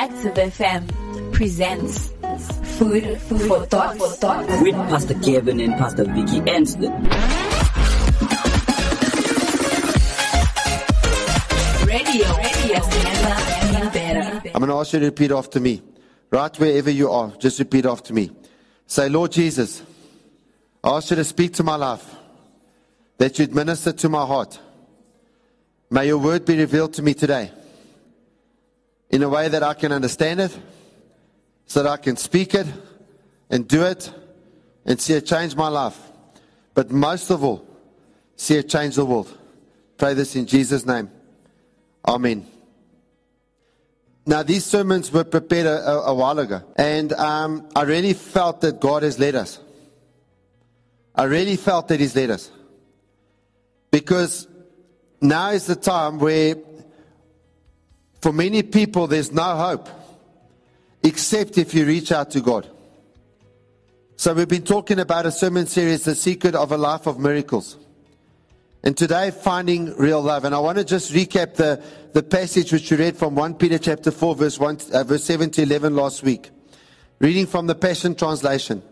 Active FM presents Food for Thought. For thought. with Pastor Kevin and Pastor Vicky Anston. Radio, radio, never better. I'm going to ask you to repeat after me. Right wherever you are, just repeat after me. Say, Lord Jesus, I ask you to speak to my life, that you'd minister to my heart. May your word be revealed to me today in a way that I can understand it, so that I can speak it and do it and see it change my life. But most of all, see it change the world. Pray this in Jesus' name. Amen. Now, these sermons were prepared a, a, while ago, and um, I really felt that God has led us. I really felt that He's led us. Because now is the time where, for many people, there's no hope except if you reach out to God. So, we've been talking about a sermon series, The Secret of a Life of Miracles. And today, finding real love. And I want to just recap the, the passage which we read from 1 Peter chapter 4, verse, 1, uh, verse 7 to 11 last week. Reading from the Passion Translation.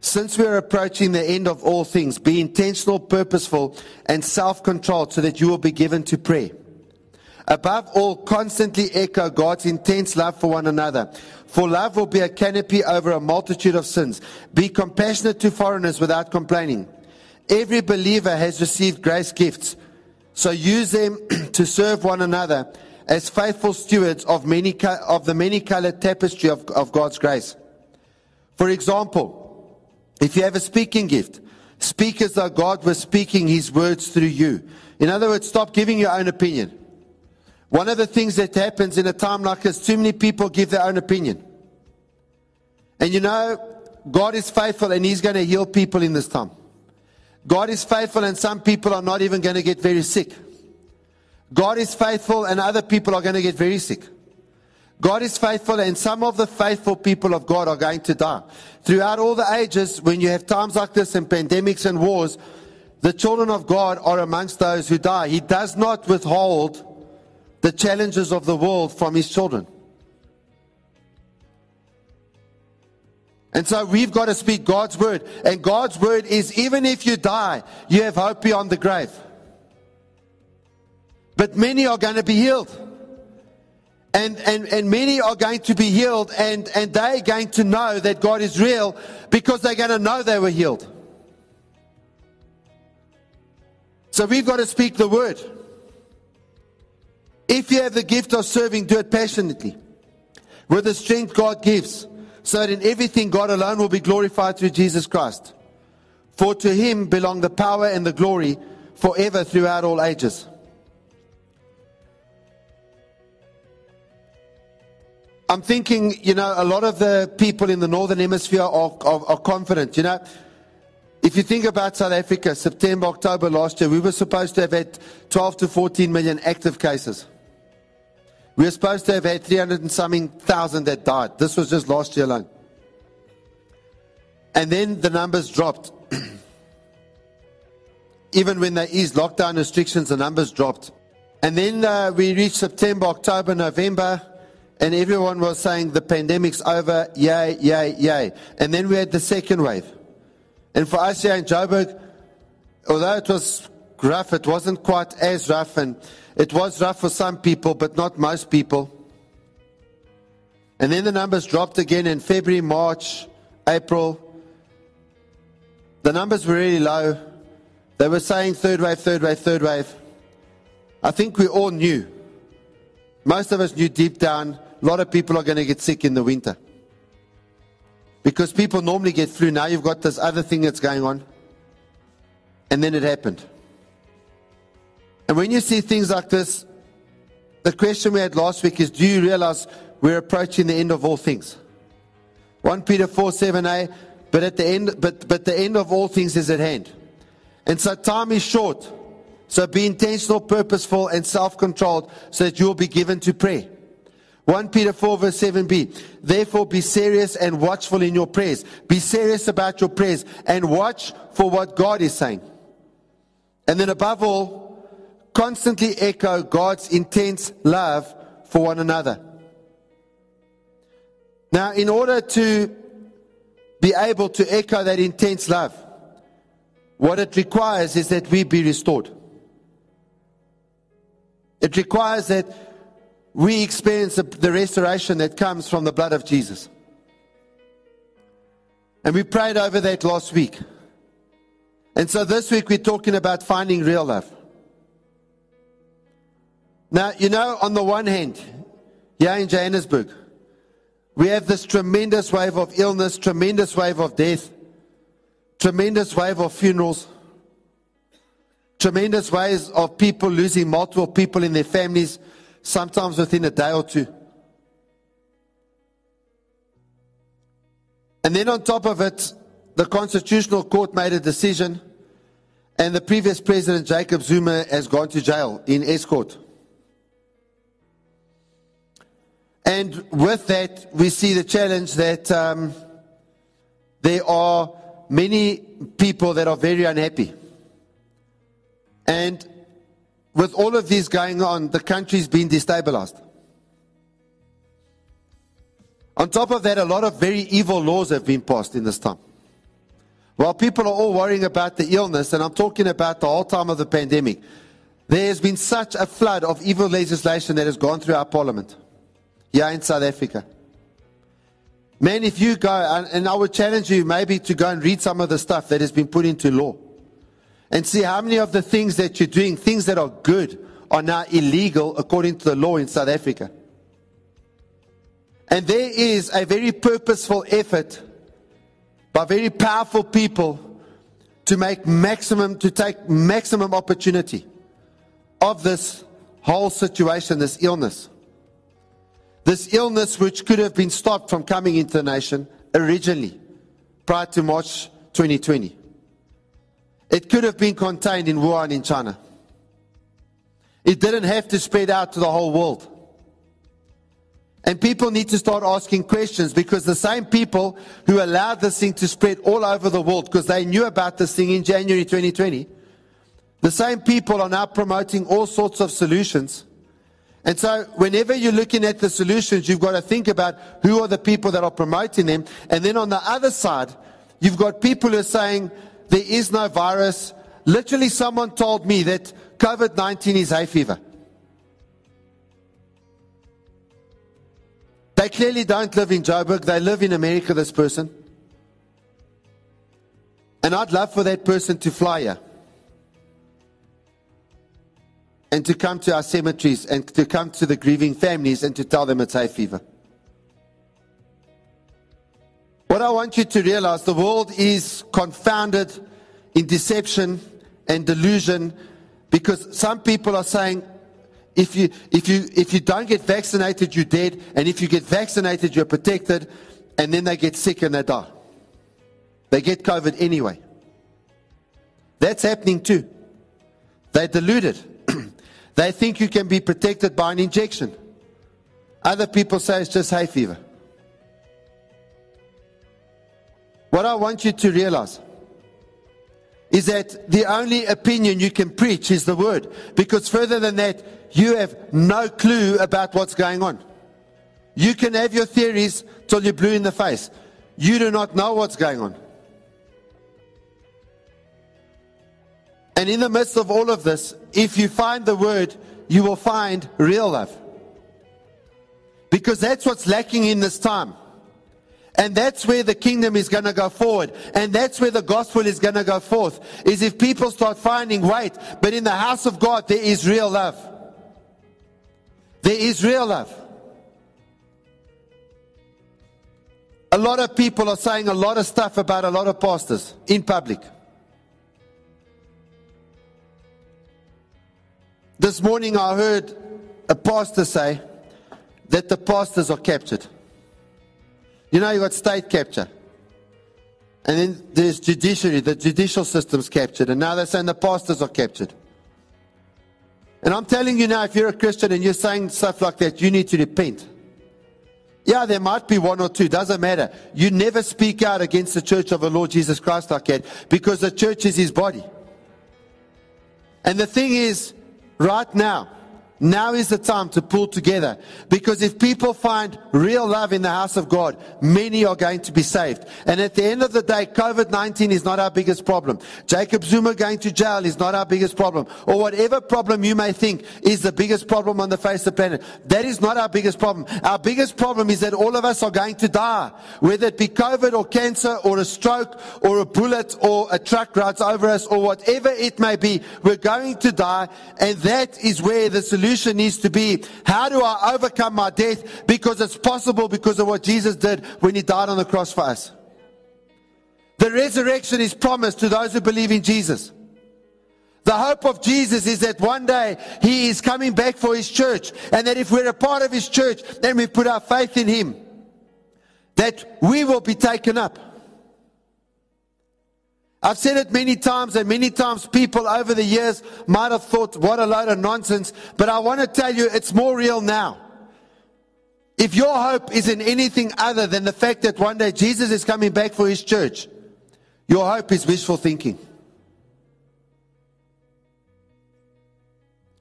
Since we are approaching the end of all things, be intentional, purposeful, and self controlled so that you will be given to prayer. Above all, constantly echo God's intense love for one another. For love will be a canopy over a multitude of sins. Be compassionate to foreigners without complaining. Every believer has received grace gifts, so use them to serve one another as faithful stewards of, many, of the many colored tapestry of, of God's grace. For example, if you have a speaking gift, speak as though God was speaking his words through you. In other words, stop giving your own opinion. One of the things that happens in a time like this, too many people give their own opinion. And you know, God is faithful and he's going to heal people in this time. God is faithful and some people are not even going to get very sick. God is faithful and other people are going to get very sick. God is faithful and some of the faithful people of God are going to die. Throughout all the ages, when you have times like this and pandemics and wars, the children of God are amongst those who die. He does not withhold the challenges of the world from his children. And so we've got to speak God's word. And God's word is even if you die, you have hope beyond the grave. But many are going to be healed. And, and, and many are going to be healed and, and they're going to know that God is real because they're going to know they were healed. So we've got to speak the word. If you have the gift of serving, do it passionately with the strength God gives so that in everything God alone will be glorified through Jesus Christ. For to him belong the power and the glory forever throughout all ages. I'm thinking, you know, a lot of the people in the northern hemisphere are, are, are confident. You know, if you think about South Africa, September, October last year, we were supposed to have had 12 to 14 million active cases. We were supposed to have had 300 and something thousand that died. This was just last year alone. And then the numbers dropped. Even when they eased lockdown restrictions, the numbers dropped. And then uh, we reached September, October, November, and everyone was saying the pandemic's over, yay, yay, yay. And then we had the second wave. And for us here in Joburg, although it was rough, it wasn't quite as rough. And it was rough for some people, but not most people. And then the numbers dropped again in February, March, April. The numbers were really low. They were saying third wave, third wave, third wave. I think we all knew. Most of us knew deep down a lot of people are going to get sick in the winter. Because people normally get flu. Now you've got this other thing that's going on. And then it happened. And when you see things like this, the question we had last week is do you realize we're approaching the end of all things? 1 Peter 4 7a, but at the end, but, but the end of all things is at hand. And so time is short. So be intentional, purposeful, and self controlled so that you'll be given to prayer. 1 Peter 4 verse 7b. Therefore be serious and watchful in your prayers. Be serious about your prayers and watch for what God is saying. And then above all, constantly echo God's intense love for one another. Now, in order to be able to echo that intense love, what it requires is that we be restored. It requires that we experience the restoration that comes from the blood of Jesus. And we prayed over that last week. And so this week we're talking about finding real love. Now, you know, on the one hand, here in Johannesburg, we have this tremendous wave of illness, tremendous wave of death, tremendous wave of funerals, tremendous waves of people losing multiple people in their families, sometimes within a day or two. And then on top of it, the Constitutional Court made a decision, and the previous president, Jacob Zuma, has gone to jail in escort. And with that, we see the challenge that um, there are many people that are very unhappy. And with all of this going on, the country's been destabilized. On top of that, a lot of very evil laws have been passed in this time. While people are all worrying about the illness, and I'm talking about the whole time of the pandemic, there has been such a flood of evil legislation that has gone through our parliament here in South Africa. Man, if you go, and I would challenge you maybe to go and read some of the stuff that has been put into law and see how many of the things that you're doing, things that are good, are now illegal according to the law in South Africa. And there is a very purposeful effort by very powerful people to make maximum, to take maximum opportunity of this whole situation, this illness. This illness, which could have been stopped from coming into the nation originally, prior to March 2020. It could have been contained in Wuhan in China. It didn't have to spread out to the whole world. And people need to start asking questions because the same people who allowed this thing to spread all over the world because they knew about this thing in January 2020, the same people are now promoting all sorts of solutions. And so, whenever you're looking at the solutions, you've got to think about who are the people that are promoting them. And then on the other side, you've got people who are saying, there is no virus. Literally, someone told me that COVID 19 is hay fever. They clearly don't live in Joburg, they live in America, this person. And I'd love for that person to fly here. And to come to our cemeteries and to come to the grieving families and to tell them it's hay fever. What I want you to realize the world is confounded in deception and delusion because some people are saying if you, if you, if you don't get vaccinated, you're dead. And if you get vaccinated, you're protected. And then they get sick and they die. They get COVID anyway. That's happening too. They're deluded. They think you can be protected by an injection. Other people say it's just hay fever. What I want you to realize is that the only opinion you can preach is the word. Because further than that, you have no clue about what's going on. You can have your theories till you're blue in the face. You do not know what's going on. And in the midst of all of this, if you find the word, you will find real love. Because that's what's lacking in this time. And that's where the kingdom is going to go forward. And that's where the gospel is going to go forth. Is if people start finding, wait, but in the house of God, there is real love. There is real love. A lot of people are saying a lot of stuff about a lot of pastors in public. This morning I heard a pastor say that the pastors are captured. You know, you got state capture. And then there's judiciary, the judicial system's captured. And now they're saying the pastors are captured. And I'm telling you now, if you're a Christian and you're saying stuff like that, you need to repent. Yeah, there might be one or two, doesn't matter. You never speak out against the church of the Lord Jesus Christ like that because the church is his body. And the thing is, right now, Now is the time to pull together. Because if people find real love in the house of God, many are going to be saved. And at the end of the day, COVID-19 is not our biggest problem. Jacob Zuma going to jail is not our biggest problem. Or whatever problem you may think is the biggest problem on the face of the planet. That is not our biggest problem. Our biggest problem is that all of us are going to die. Whether it be COVID or cancer or a stroke or a bullet or a truck rides over us or whatever it may be, we're going to die. And that is where the solution solution needs to be how do I overcome my death? Because it's possible because of what Jesus did when he died on the cross for us. The resurrection is promised to those who believe in Jesus. The hope of Jesus is that one day he is coming back for his church, and that if we're a part of his church, then we put our faith in him, that we will be taken up. I've said it many times, and many times people over the years might have thought, what a load of nonsense. But I want to tell you, it's more real now. If your hope is in anything other than the fact that one day Jesus is coming back for his church, your hope is wishful thinking.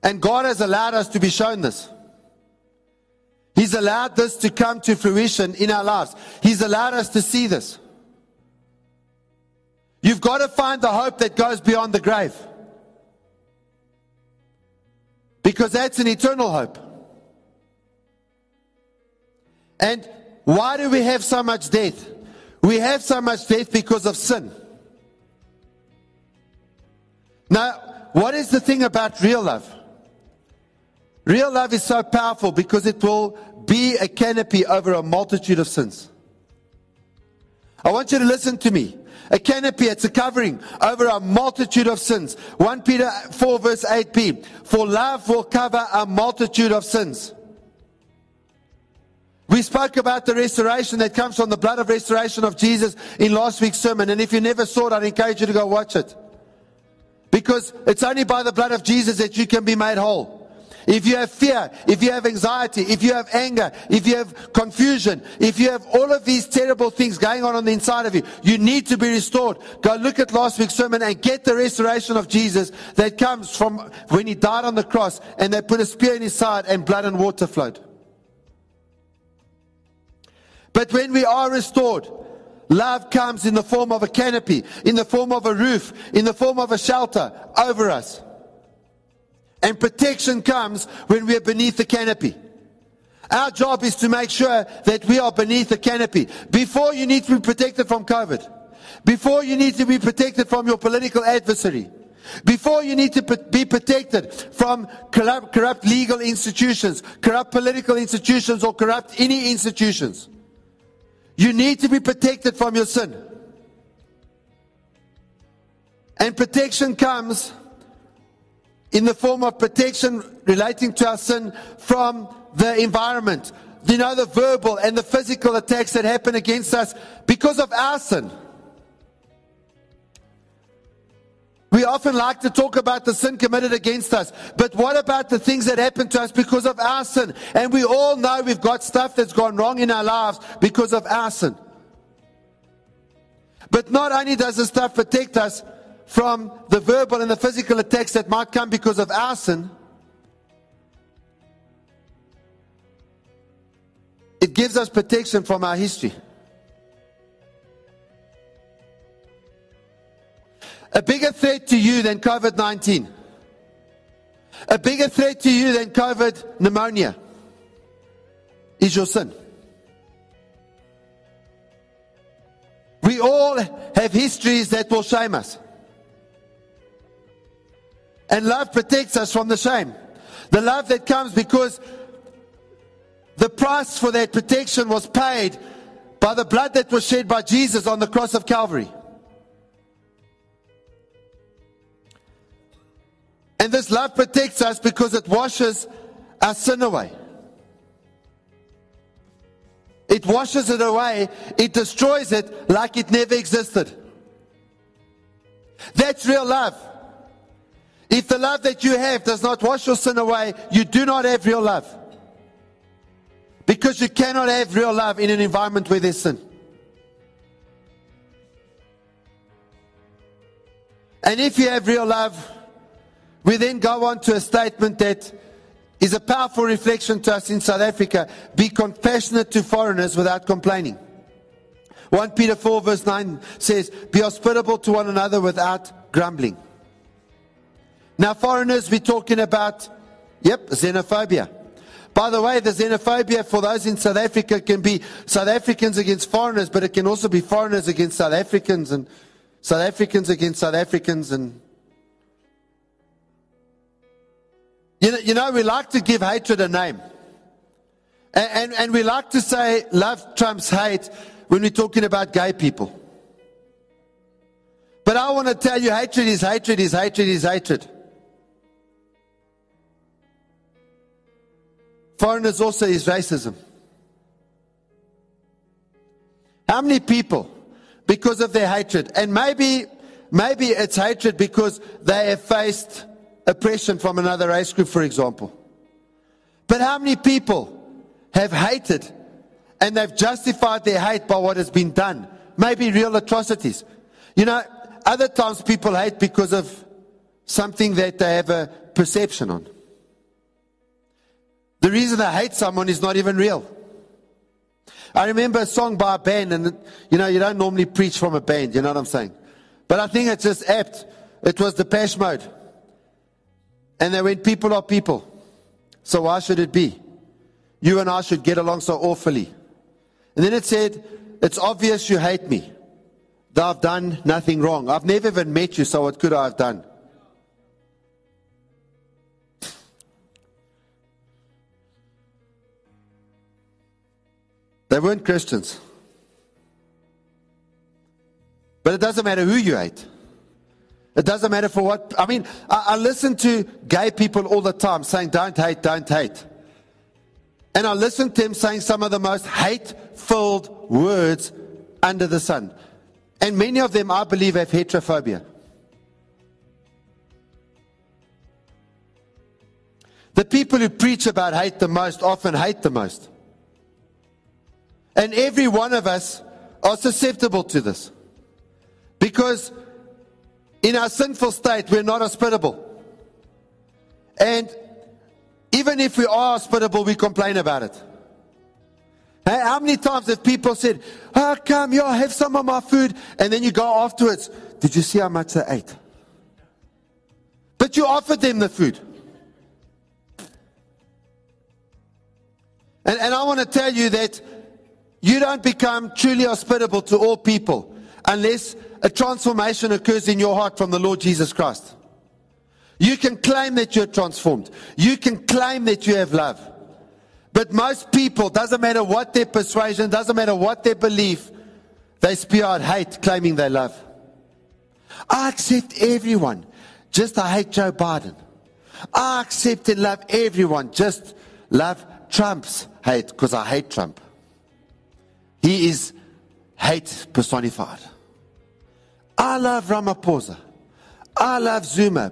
And God has allowed us to be shown this. He's allowed this to come to fruition in our lives. He's allowed us to see this. You've got to find the hope that goes beyond the grave. Because that's an eternal hope. And why do we have so much death? We have so much death because of sin. Now, what is the thing about real love? Real love is so powerful because it will be a canopy over a multitude of sins. I want you to listen to me. A canopy, it's a covering over a multitude of sins. 1 Peter 4 verse 8b. For love will cover a multitude of sins. We spoke about the restoration that comes from the blood of restoration of Jesus in last week's sermon. And if you never saw it, I'd encourage you to go watch it. Because it's only by the blood of Jesus that you can be made whole. If you have fear, if you have anxiety, if you have anger, if you have confusion, if you have all of these terrible things going on on the inside of you, you need to be restored. Go look at last week's sermon and get the restoration of Jesus that comes from when he died on the cross and they put a spear in his side and blood and water flowed. But when we are restored, love comes in the form of a canopy, in the form of a roof, in the form of a shelter over us. And protection comes when we are beneath the canopy. Our job is to make sure that we are beneath the canopy. Before you need to be protected from COVID. Before you need to be protected from your political adversary. Before you need to be protected from corrupt, corrupt legal institutions, corrupt political institutions, or corrupt any institutions. You need to be protected from your sin. And protection comes in the form of protection relating to our sin from the environment. You know, the verbal and the physical attacks that happen against us because of our sin. We often like to talk about the sin committed against us, but what about the things that happen to us because of our sin? And we all know we've got stuff that's gone wrong in our lives because of our sin. But not only does this stuff protect us, from the verbal and the physical attacks that might come because of our sin, it gives us protection from our history. A bigger threat to you than COVID 19. A bigger threat to you than COVID pneumonia is your sin. We all have histories that will shame us. And love protects us from the shame. The love that comes because the price for that protection was paid by the blood that was shed by Jesus on the cross of Calvary. And this love protects us because it washes our sin away. It washes it away. It destroys it like it never existed. That's real love. If the love that you have does not wash your sin away, you do not have real love. Because you cannot have real love in an environment where there's sin. And if you have real love, we then go on to a statement that is a powerful reflection to us in South Africa. Be compassionate to foreigners without complaining. 1 Peter 4 verse 9 says, Be hospitable to one another without grumbling. Now, foreigners, we're talking about, yep, xenophobia. By the way, the xenophobia for those in South Africa can be South Africans against foreigners, but it can also be foreigners against South Africans and South Africans against South Africans and You know, you know, we like to give hatred a name. And, and, and we like to say love trumps hate when we're talking about gay people. But I want to tell you hatred is hatred is hatred is hatred. Foreigners also is racism. How many people, because of their hatred, and maybe, maybe it's hatred because they have faced oppression from another race group, for example. But how many people have hated and they've justified their hate by what has been done? Maybe real atrocities. You know, other times people hate because of something that they have a perception on. The reason I hate someone is not even real. I remember a song by a band, and you know, you don't normally preach from a band, you know what I'm saying? But I think it's just apt. It was Depeche Mode. And they went, People are people. So why should it be? You and I should get along so awfully. And then it said, It's obvious you hate me. Though I've done nothing wrong. I've never even met you, so what could I have done? They weren't Christians. But it doesn't matter who you hate. It doesn't matter for what. I mean, I, I listen to gay people all the time saying, don't hate, don't hate. And I listen to them saying some of the most hate filled words under the sun. And many of them, I believe, have heterophobia. The people who preach about hate the most often hate the most. And every one of us are susceptible to this. Because in our sinful state, we're not hospitable. And even if we are hospitable, we complain about it. Hey, how many times have people said, Oh, come, yeah, have some of my food. And then you go afterwards, Did you see how much they ate? But you offered them the food. And, and I want to tell you that you don't become truly hospitable to all people unless a transformation occurs in your heart from the Lord Jesus Christ. You can claim that you're transformed. You can claim that you have love. But most people, doesn't matter what their persuasion, doesn't matter what their belief, they spew out hate, claiming they love. I accept everyone, just I hate Joe Biden. I accept and love everyone, just love Trump's hate because I hate Trump. He is hate personified. I love Ramaphosa. I love Zuma.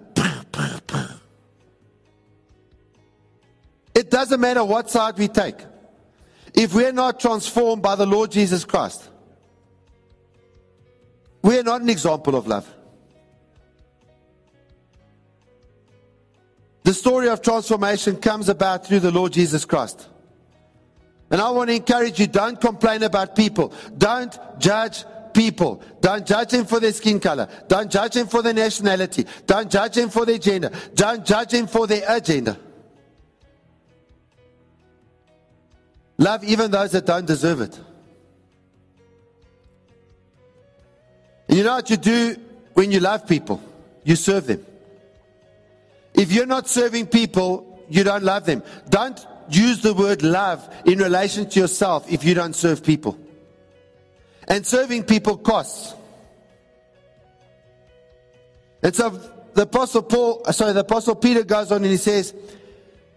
It doesn't matter what side we take. If we're not transformed by the Lord Jesus Christ, we are not an example of love. The story of transformation comes about through the Lord Jesus Christ. And I want to encourage you don't complain about people, don't judge people. Don't judge them for their skin color. Don't judge them for their nationality. Don't judge them for their gender. Don't judge them for their agenda. Love even those that don't deserve it. And you know what you do when you love people? You serve them. If you're not serving people, you don't love them. Don't use the word love in relation to yourself if you don't serve people. And serving people costs. And so the apostle Paul, sorry, the apostle Peter goes on and he says,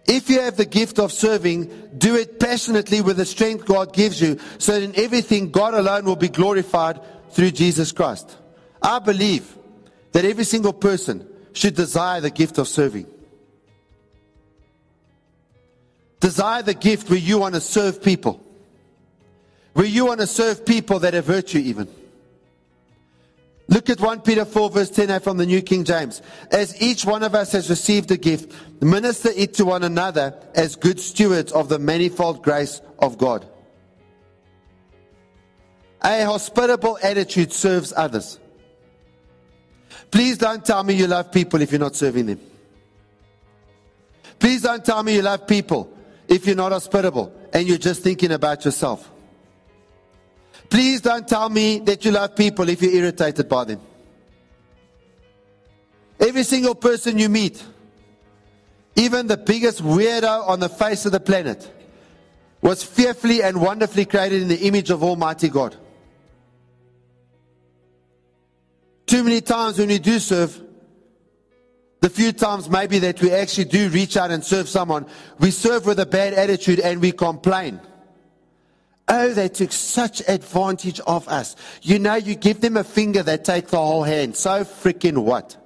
if you have the gift of serving, do it passionately with the strength God gives you, so that in everything God alone will be glorified through Jesus Christ. I believe that every single person should desire the gift of serving. Desire the gift where you want to serve people. Where you want to serve people that have hurt you, even. Look at 1 Peter 4, verse 10 from the New King James. As each one of us has received a gift, minister it to one another as good stewards of the manifold grace of God. A hospitable attitude serves others. Please don't tell me you love people if you're not serving them. Please don't tell me you love people if you're not hospitable and you're just thinking about yourself. Please don't tell me that you love people if you're irritated by them. Every single person you meet, even the biggest weirdo on the face of the planet, was fearfully and wonderfully created in the image of Almighty God. Too many times when we do serve, the few times maybe that we actually do reach out and serve someone, we serve with a bad attitude and we complain. Oh, they took such advantage of us. You know, you give them a finger, they take the whole hand. So freaking what?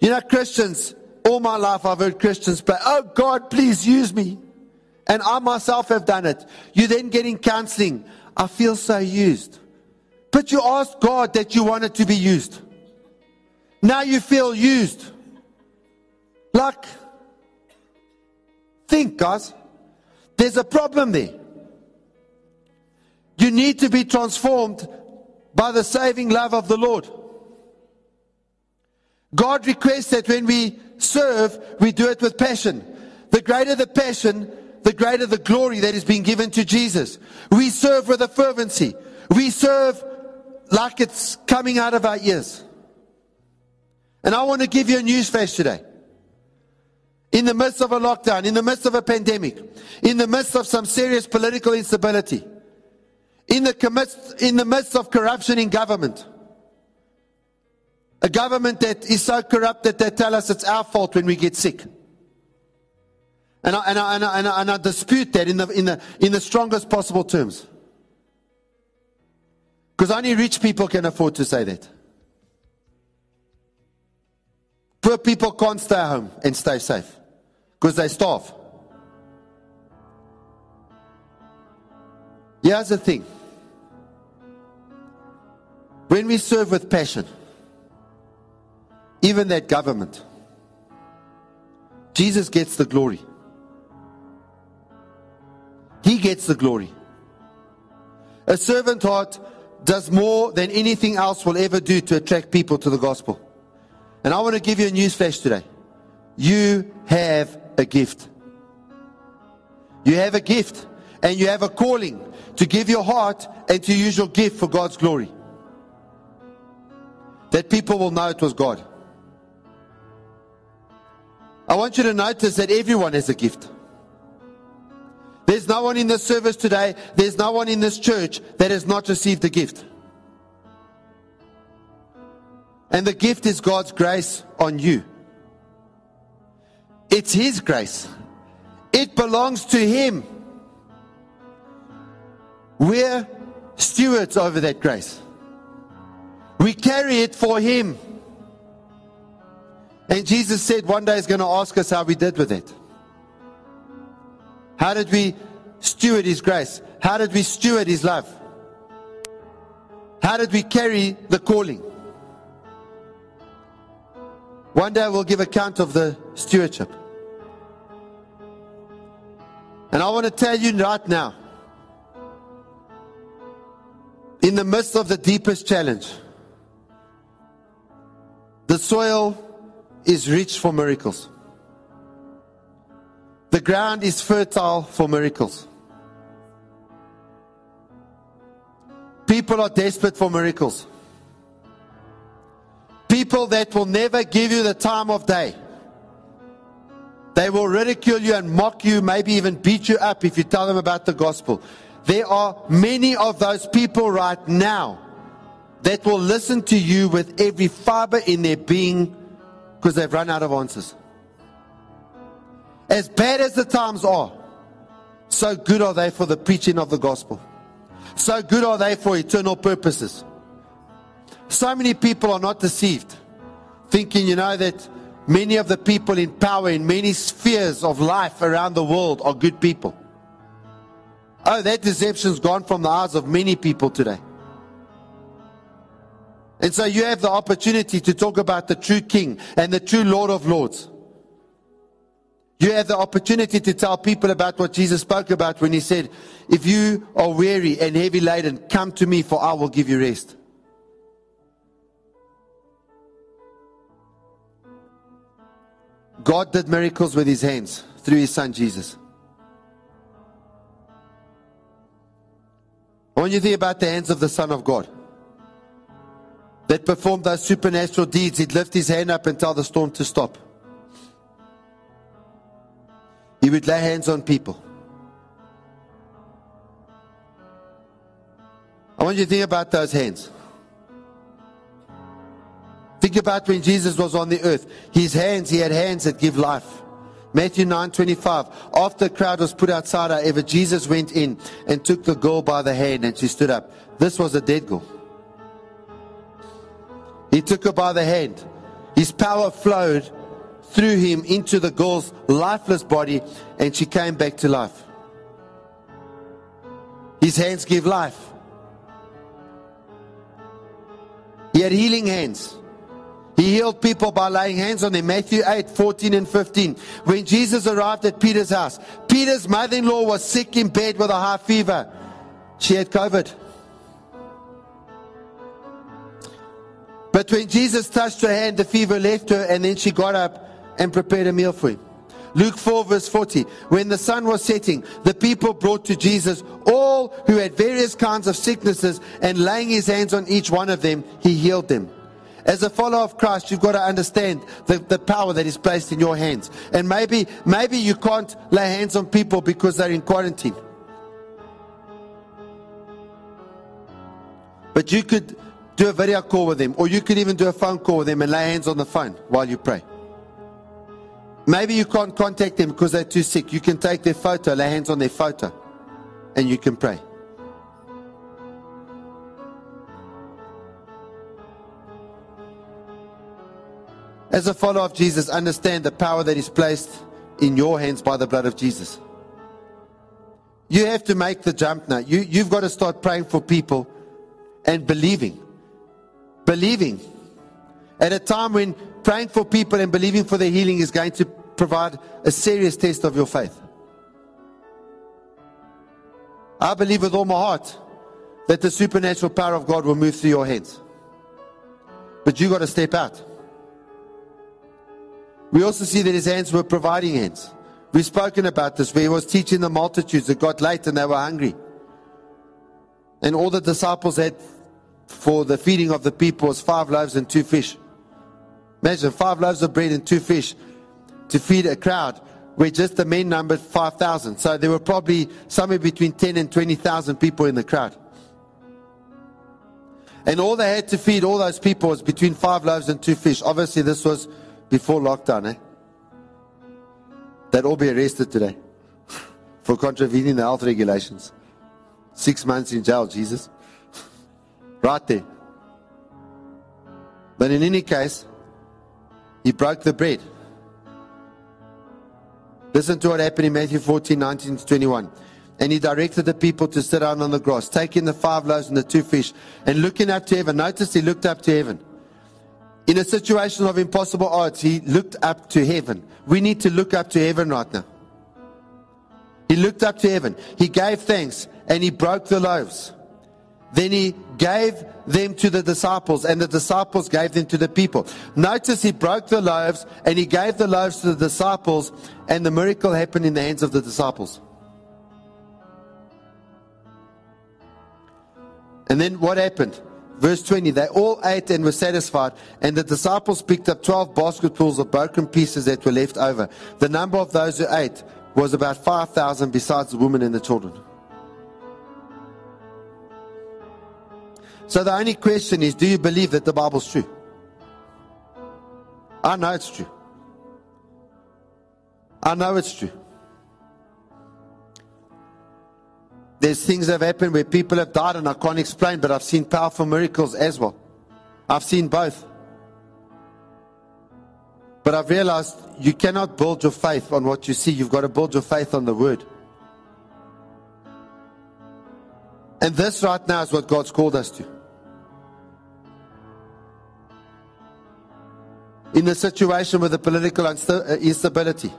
You know, Christians, all my life I've heard Christians pray, Oh God, please use me. And I myself have done it. You then getting counseling. I feel so used. But you asked God that you wanted to be used. Now you feel used. Like, think, guys. There's a problem there. You need to be transformed by the saving love of the Lord. God requests that when we serve, we do it with passion. The greater the passion, the greater the glory that is being given to Jesus. We serve with a fervency. We serve like it's coming out of our ears. And I want to give you a news flash today. In the midst of a lockdown, in the midst of a pandemic, in the midst of some serious political instability, in the, midst, in the midst of corruption in government, a government that is so corrupt that they tell us it's our fault when we get sick. And I, and I, and I, and I, and I dispute that in the, in, the, in the strongest possible terms. Because only rich people can afford to say that. Poor people can't stay home and stay safe because they starve. Here's the thing when we serve with passion, even that government, Jesus gets the glory. He gets the glory. A servant heart does more than anything else will ever do to attract people to the gospel. And I want to give you a news flash today. You have a gift. You have a gift and you have a calling to give your heart and to use your gift for God's glory. That people will know it was God. I want you to notice that everyone has a gift. There's no one in this service today, there's no one in this church that has not received a gift. And the gift is God's grace on you. It's His grace, it belongs to Him. We're stewards over that grace, we carry it for Him. And Jesus said one day He's going to ask us how we did with it. How did we steward His grace? How did we steward His love? How did we carry the calling? One day we'll give account of the stewardship. And I want to tell you right now, in the midst of the deepest challenge, the soil is rich for miracles. The ground is fertile for miracles. People are desperate for miracles. People that will never give you the time of day. They will ridicule you and mock you, maybe even beat you up if you tell them about the gospel. There are many of those people right now that will listen to you with every fiber in their being because they've run out of answers. As bad as the times are, so good are they for the preaching of the gospel. So good are they for eternal purposes. So many people are not deceived, thinking, you know, that many of the people in power in many spheres of life around the world are good people. Oh, that deception's gone from the eyes of many people today. And so you have the opportunity to talk about the true King and the true Lord of Lords. You have the opportunity to tell people about what Jesus spoke about when he said, If you are weary and heavy laden, come to me, for I will give you rest. God did miracles with his hands through his son Jesus. When you to think about the hands of the Son of God that performed those supernatural deeds, he'd lift his hand up and tell the storm to stop. He would lay hands on people. I want you to think about those hands. Think about when Jesus was on the earth. His hands, he had hands that give life. Matthew 9:25. After the crowd was put outside, however, Jesus went in and took the girl by the hand and she stood up. This was a dead girl. He took her by the hand. His power flowed through him into the girl's lifeless body and she came back to life. His hands give life. He had healing hands. He healed people by laying hands on them. Matthew 8, 14 and 15. When Jesus arrived at Peter's house, Peter's mother in law was sick in bed with a high fever. She had COVID. But when Jesus touched her hand, the fever left her, and then she got up and prepared a meal for him. Luke 4, verse 40. When the sun was setting, the people brought to Jesus all who had various kinds of sicknesses, and laying his hands on each one of them, he healed them. As a follower of Christ, you've got to understand the, the power that is placed in your hands. And maybe, maybe you can't lay hands on people because they're in quarantine. But you could do a video call with them, or you could even do a phone call with them and lay hands on the phone while you pray. Maybe you can't contact them because they're too sick. You can take their photo, lay hands on their photo, and you can pray. As a follower of Jesus, understand the power that is placed in your hands by the blood of Jesus. You have to make the jump now. You, you've got to start praying for people and believing. Believing. At a time when praying for people and believing for their healing is going to provide a serious test of your faith. I believe with all my heart that the supernatural power of God will move through your hands. But you've got to step out. We also see that his hands were providing hands. We've spoken about this where he was teaching the multitudes that got late and they were hungry. And all the disciples had for the feeding of the people was five loaves and two fish. Imagine five loaves of bread and two fish to feed a crowd where just the men numbered 5,000. So there were probably somewhere between 10 and 20,000 people in the crowd. And all they had to feed all those people was between five loaves and two fish. Obviously, this was before lockdown, eh? They'd all be arrested today for contravening the health regulations. Six months in jail, Jesus. right there. But in any case, he broke the bread. Listen to what happened in Matthew 14, 19 to 21. And he directed the people to sit down on the grass, taking the five loaves and the two fish, and looking up to heaven. Notice he looked up to heaven. In a situation of impossible odds, he looked up to heaven. We need to look up to heaven right now. He looked up to heaven. He gave thanks and he broke the loaves. Then he gave them to the disciples and the disciples gave them to the people. Notice he broke the loaves and he gave the loaves to the disciples and the miracle happened in the hands of the disciples. And then what happened? Verse 20, they all ate and were satisfied, and the disciples picked up 12 basketfuls of broken pieces that were left over. The number of those who ate was about 5,000 besides the women and the children. So the only question is do you believe that the Bible's true? I know it's true. I know it's true. There's things that have happened where people have died and I can't explain, but I've seen powerful miracles as well. I've seen both. But I've realized you cannot build your faith on what you see. You've got to build your faith on the Word. And this right now is what God's called us to. in the situation with the political uh, instability,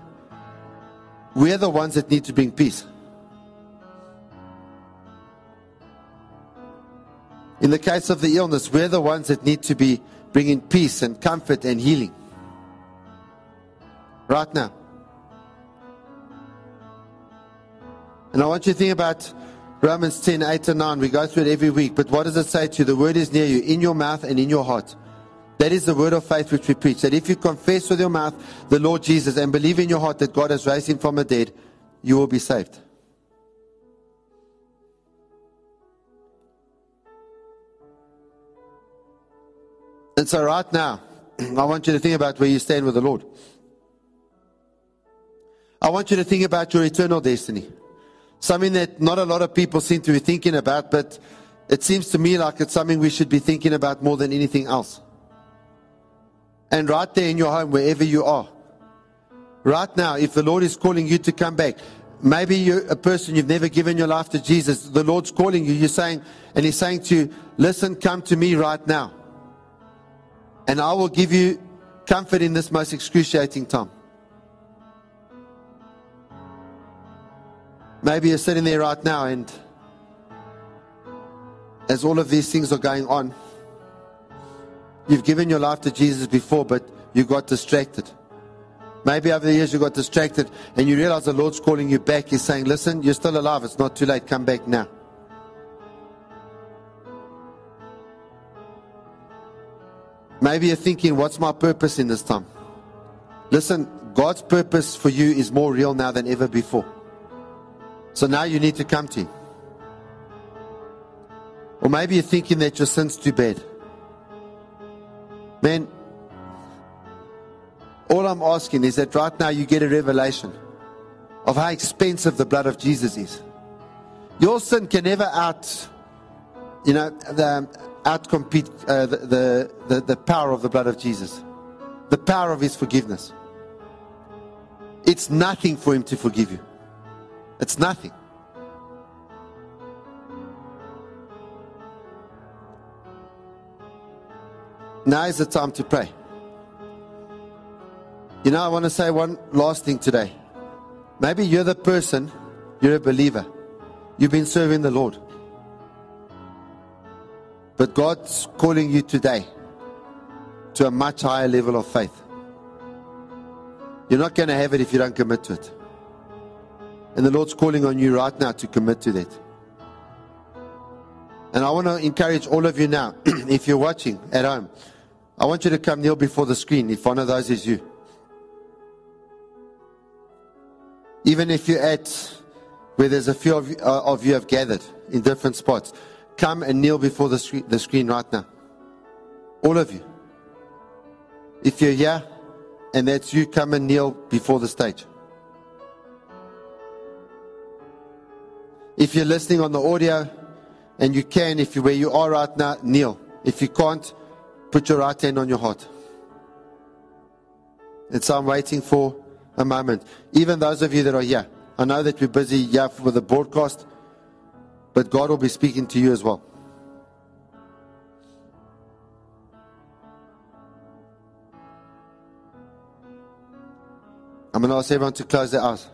we're the ones that need to bring peace. In the case of the illness, we're the ones that need to be bringing peace and comfort and healing. Right now. And I want you to think about Romans 10, 8 and 9. We go through it every week. But what does it say to you? The word is near you, in your mouth and in your heart. That is the word of faith which we preach. That if you confess with your mouth the Lord Jesus and believe in your heart that God has raised him from the dead, you will be saved. And so, right now, I want you to think about where you stand with the Lord. I want you to think about your eternal destiny. Something that not a lot of people seem to be thinking about, but it seems to me like it's something we should be thinking about more than anything else. And right there in your home, wherever you are, right now, if the Lord is calling you to come back, maybe you're a person you've never given your life to Jesus, the Lord's calling you, you're saying, and He's saying to you, listen, come to me right now and I will give you comfort in this most excruciating time. Maybe you're sitting there right now, and as all of these things are going on, you've given your life to Jesus before, but you got distracted. Maybe over the years you got distracted and you realize the Lord's calling you back. He's saying, Listen, you're still alive. It's not too late. Come back now. Maybe you're thinking, what's my purpose in this time? Listen, God's purpose for you is more real now than ever before. So now you need to come to Him. Or maybe you're thinking that your sin's too bad. Man, all I'm asking is that right now you get a revelation of how expensive the blood of Jesus is. Your sin can never out, you know, the, outcompete uh, the, the, the, the power of the blood of Jesus, the power of His forgiveness. It's nothing for Him to forgive you. It's nothing. Now is the time to pray. You know, I want to say one last thing today. Maybe you're the person, you're a believer. You've been serving the Lord. But God's calling you today to a much higher level of faith. You're not going to have it if you don't commit to it. And the Lord's calling on you right now to commit to that. And I want to encourage all of you now, if you're watching at home, I want you to come kneel before the screen if one of those is you. Even if you're at where there's a few of you, uh, of you have gathered in different spots, come and kneel before the screen, the screen right now. All of you. If you're here and that's you, come and kneel before the stage. If you're listening on the audio and you can, if you where you are right now, kneel. If you can't, put your right hand on your heart. And so I'm waiting for a moment. Even those of you that are here, I know that we're busy here with the broadcast. But God will be speaking to you as well. I'm going to ask everyone to close their eyes.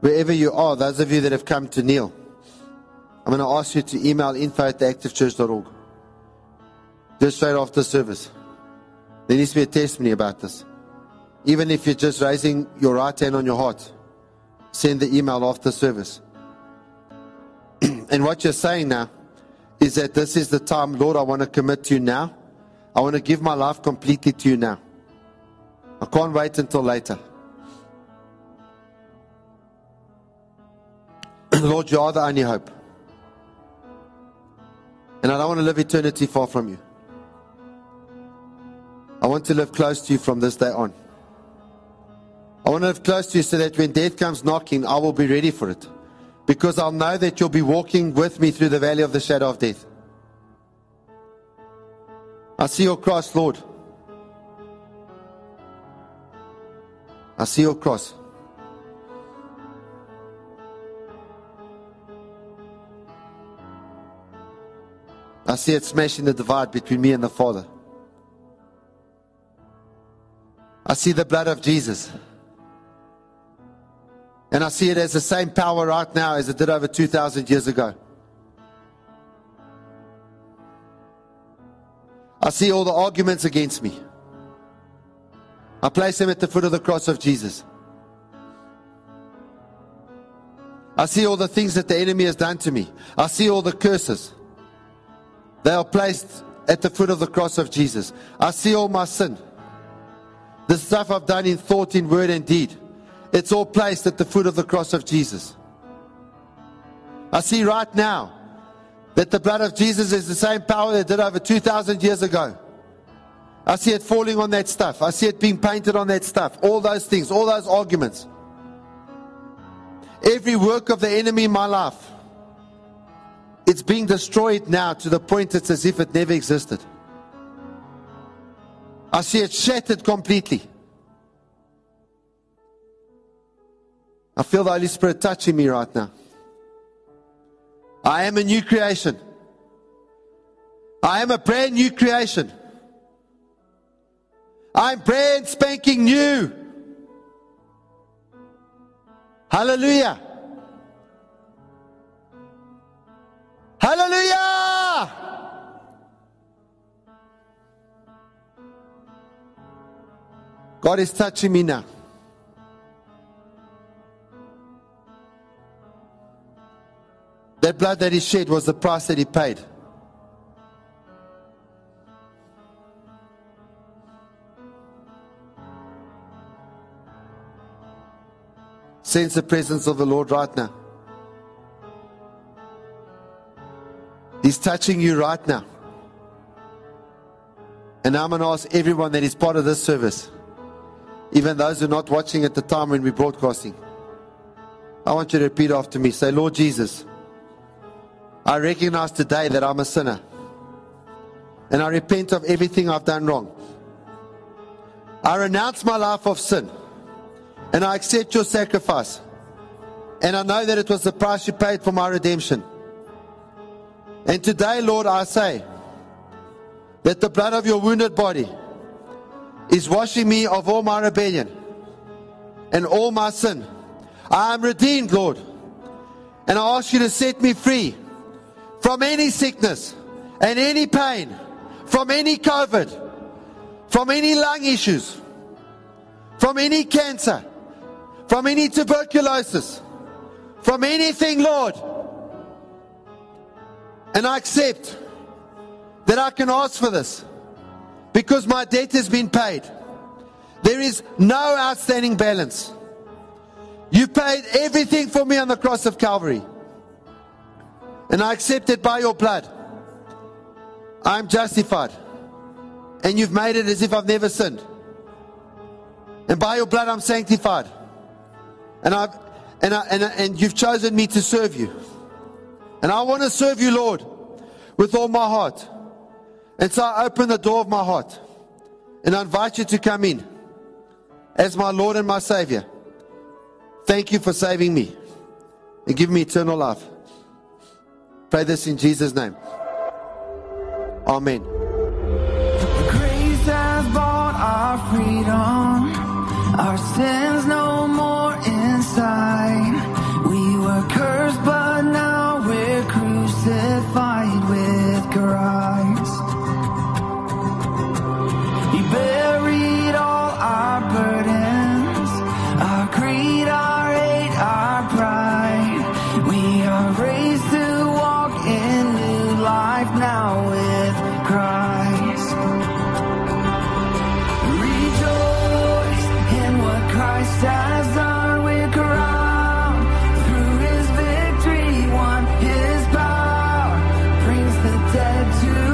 Wherever you are, those of you that have come to kneel, I'm going to ask you to email info at theactivechurch.org just straight after service. There needs to be a testimony about this. Even if you're just raising your right hand on your heart, send the email after service. and what you're saying now is that this is the time, Lord, I want to commit to you now. I want to give my life completely to you now. I can't wait until later. Lord, you are the only hope. And I don't want to live eternity far from you want to live close to you from this day on. I want to live close to you so that when death comes knocking, I will be ready for it. Because I'll know that you'll be walking with me through the valley of the shadow of death. I see your cross, Lord. I see your cross. I see it smashing the divide between me and the Father. I see the blood of Jesus. And I see it as the same power right now as it did over 2,000 years ago. I see all the arguments against me. I place them at the foot of the cross of Jesus. I see all the things that the enemy has done to me. I see all the curses. They are placed at the foot of the cross of Jesus. I see all my sin. The stuff I've done in thought, in word, and deed. It's all placed at the foot of the cross of Jesus. I see right now that the blood of Jesus is the same power that did over 2,000 years ago. I see it falling on that stuff. I see it being painted on that stuff. All those things, all those arguments. Every work of the enemy in my life, it's being destroyed now to the point it's as if it never existed. I see it shattered completely. I feel the Holy Spirit touching me right now. I am a new creation. I am a brand new creation. I'm brand spanking new. Hallelujah. Hallelujah. God is touching me now. That blood that he shed was the price that he paid. Sense the presence of the Lord right now. He's touching you right now. And I'm going to ask everyone that is part of this service, even those who are not watching at the time when we're broadcasting, I want you to repeat after me. Say, Lord Jesus, I recognize today that I'm a sinner. And I repent of everything I've done wrong. I renounce my life of sin. And I accept your sacrifice. And I know that it was the price you paid for my redemption. And today, Lord, I say that the blood of your wounded body is washing me of all my rebellion and all my sin. I am redeemed, Lord. And I ask you to set me free from any sickness and any pain, from any COVID, from any lung issues, from any cancer, from any tuberculosis, from anything, Lord. And I accept that I can ask for this because my debt has been paid. There is no outstanding balance. You paid everything for me on the cross of Calvary. And I accept it by your blood. I'm justified. And you've made it as if I've never sinned. And by your blood, I'm sanctified. And I've and, I, and, I, and you've chosen me to serve you. And I want to serve you, Lord, with all my heart. And so I open the door of my heart and I invite you to come in as my Lord and my Savior. Thank you for saving me and giving me eternal life. Pray this in Jesus' name. Amen. Grace has bought our freedom. Our sins no more inside. dead to